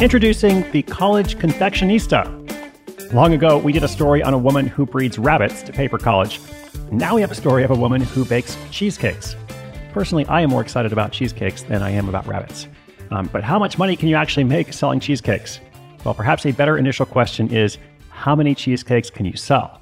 Introducing the College Confectionista. Long ago, we did a story on a woman who breeds rabbits to pay for college. Now we have a story of a woman who bakes cheesecakes. Personally, I am more excited about cheesecakes than I am about rabbits. Um, but how much money can you actually make selling cheesecakes? Well, perhaps a better initial question is how many cheesecakes can you sell?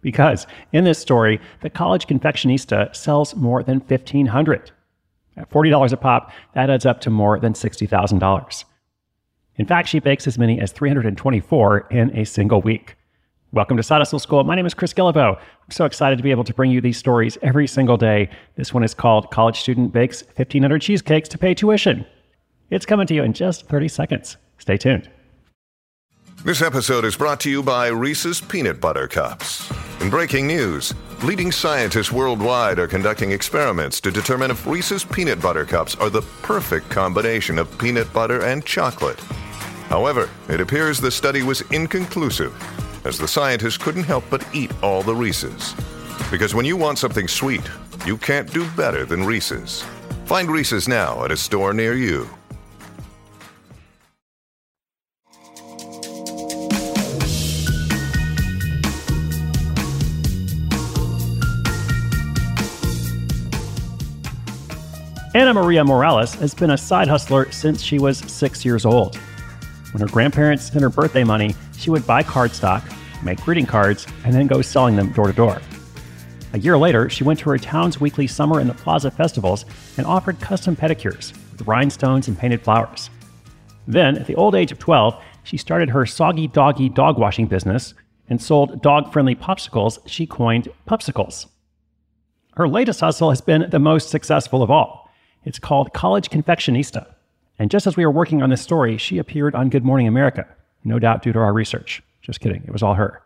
Because in this story, the college confectionista sells more than 1,500. At $40 a pop, that adds up to more than $60,000. In fact, she bakes as many as 324 in a single week. Welcome to Side Hustle School. My name is Chris Guillebeau. I'm so excited to be able to bring you these stories every single day. This one is called College Student Bakes 1,500 Cheesecakes to Pay Tuition. It's coming to you in just 30 seconds. Stay tuned. This episode is brought to you by Reese's Peanut Butter Cups. In breaking news, leading scientists worldwide are conducting experiments to determine if Reese's Peanut Butter Cups are the perfect combination of peanut butter and chocolate. However, it appears the study was inconclusive, as the scientists couldn't help but eat all the Reese's. Because when you want something sweet, you can't do better than Reese's. Find Reese's now at a store near you. Ana Maria Morales has been a side hustler since she was six years old. When her grandparents sent her birthday money, she would buy cardstock, make greeting cards, and then go selling them door to door. A year later, she went to her town's weekly Summer in the Plaza festivals and offered custom pedicures with rhinestones and painted flowers. Then, at the old age of 12, she started her soggy doggy dog washing business and sold dog friendly popsicles she coined Pupsicles. Her latest hustle has been the most successful of all. It's called College Confectionista. And just as we were working on this story, she appeared on Good Morning America, no doubt due to our research. Just kidding, it was all her.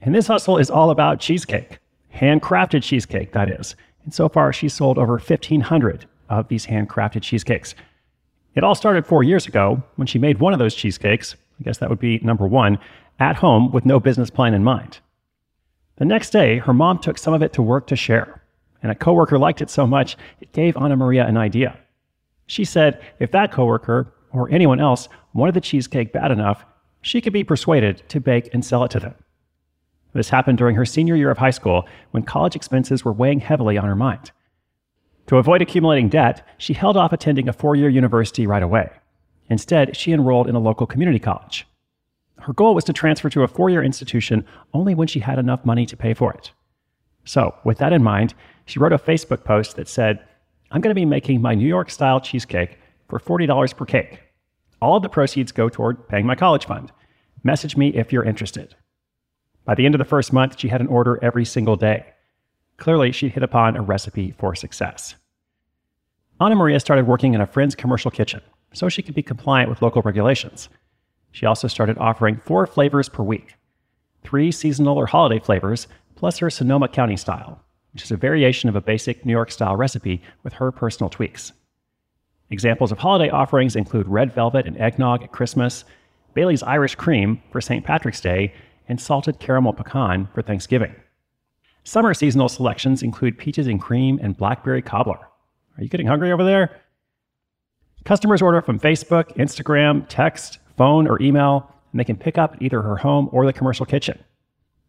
And this hustle is all about cheesecake, handcrafted cheesecake, that is. And so far, she's sold over 1,500 of these handcrafted cheesecakes. It all started four years ago when she made one of those cheesecakes, I guess that would be number one, at home with no business plan in mind. The next day, her mom took some of it to work to share and a coworker liked it so much, it gave Anna Maria an idea. She said if that coworker, or anyone else, wanted the cheesecake bad enough, she could be persuaded to bake and sell it to them. This happened during her senior year of high school when college expenses were weighing heavily on her mind. To avoid accumulating debt, she held off attending a four year university right away. Instead, she enrolled in a local community college. Her goal was to transfer to a four year institution only when she had enough money to pay for it. So, with that in mind, she wrote a Facebook post that said, I'm going to be making my New York style cheesecake for $40 per cake. All of the proceeds go toward paying my college fund. Message me if you're interested. By the end of the first month, she had an order every single day. Clearly, she'd hit upon a recipe for success. Anna Maria started working in a friend's commercial kitchen so she could be compliant with local regulations. She also started offering four flavors per week three seasonal or holiday flavors, plus her Sonoma County style which is a variation of a basic New York style recipe with her personal tweaks. Examples of holiday offerings include red velvet and eggnog at Christmas, Bailey's Irish cream for St. Patrick's Day, and salted caramel pecan for Thanksgiving. Summer seasonal selections include peaches and cream and blackberry cobbler. Are you getting hungry over there? Customers order from Facebook, Instagram, text, phone, or email, and they can pick up at either her home or the commercial kitchen.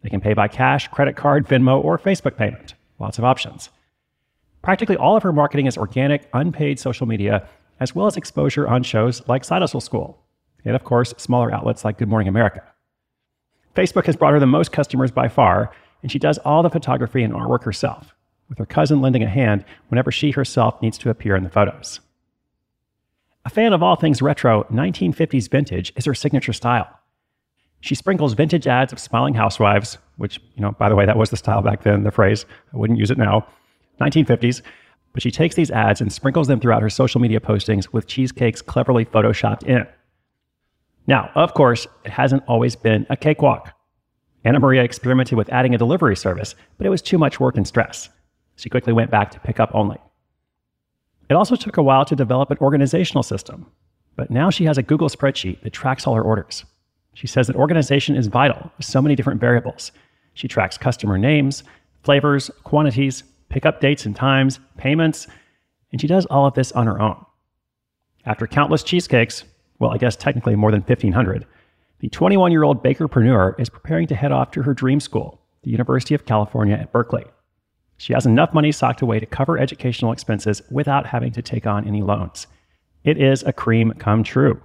They can pay by cash, credit card, Venmo, or Facebook payment. Lots of options. Practically all of her marketing is organic, unpaid social media, as well as exposure on shows like Side Hustle School, and of course, smaller outlets like Good Morning America. Facebook has brought her the most customers by far, and she does all the photography and artwork herself, with her cousin lending a hand whenever she herself needs to appear in the photos. A fan of all things retro, 1950s vintage is her signature style. She sprinkles vintage ads of smiling housewives, which, you know, by the way, that was the style back then, the phrase. I wouldn't use it now. 1950s. But she takes these ads and sprinkles them throughout her social media postings with cheesecakes cleverly photoshopped in. Now, of course, it hasn't always been a cakewalk. Anna Maria experimented with adding a delivery service, but it was too much work and stress. She quickly went back to pickup only. It also took a while to develop an organizational system, but now she has a Google spreadsheet that tracks all her orders. She says that organization is vital with so many different variables. She tracks customer names, flavors, quantities, pickup dates and times, payments, and she does all of this on her own. After countless cheesecakes, well, I guess technically more than 1,500, the 21 year old bakerpreneur is preparing to head off to her dream school, the University of California at Berkeley. She has enough money socked away to cover educational expenses without having to take on any loans. It is a cream come true.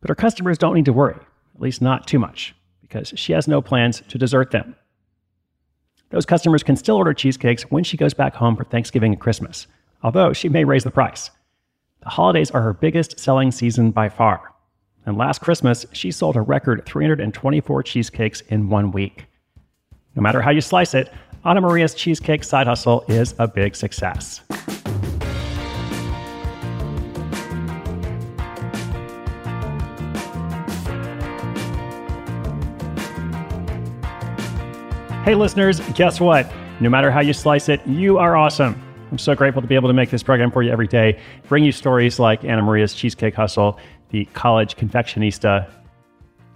But her customers don't need to worry, at least not too much, because she has no plans to desert them. Those customers can still order cheesecakes when she goes back home for Thanksgiving and Christmas, although she may raise the price. The holidays are her biggest selling season by far. And last Christmas, she sold a record 324 cheesecakes in one week. No matter how you slice it, Anna Maria's cheesecake side hustle is a big success. Hey, listeners, guess what? No matter how you slice it, you are awesome. I'm so grateful to be able to make this program for you every day, bring you stories like Anna Maria's Cheesecake Hustle, the college confectionista,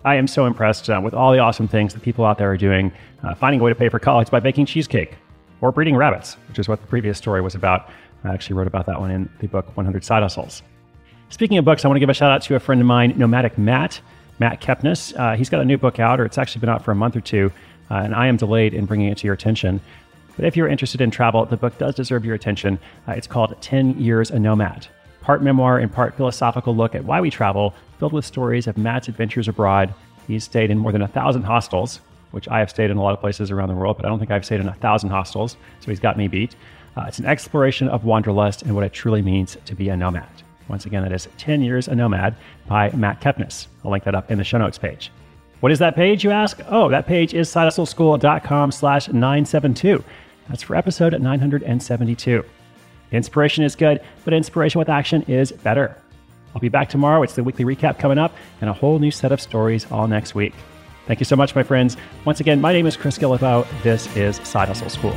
I am so impressed uh, with all the awesome things that people out there are doing, uh, finding a way to pay for college by baking cheesecake or breeding rabbits, which is what the previous story was about. I actually wrote about that one in the book 100 Side Hustles. Speaking of books, I want to give a shout out to a friend of mine, Nomadic Matt, Matt Kepnes. Uh, he's got a new book out, or it's actually been out for a month or two, uh, and I am delayed in bringing it to your attention. But if you're interested in travel, the book does deserve your attention. Uh, it's called 10 Years a Nomad part memoir and part philosophical look at why we travel, filled with stories of Matt's adventures abroad. He's stayed in more than a thousand hostels, which I have stayed in a lot of places around the world, but I don't think I've stayed in a thousand hostels, so he's got me beat. Uh, it's an exploration of wanderlust and what it truly means to be a nomad. Once again, that is 10 Years a Nomad by Matt Kepnes. I'll link that up in the show notes page. What is that page, you ask? Oh, that page is sidehustleschool.com slash 972. That's for episode 972. Inspiration is good, but inspiration with action is better. I'll be back tomorrow. It's the weekly recap coming up and a whole new set of stories all next week. Thank you so much, my friends. Once again, my name is Chris Guillebeau. This is Side Hustle School.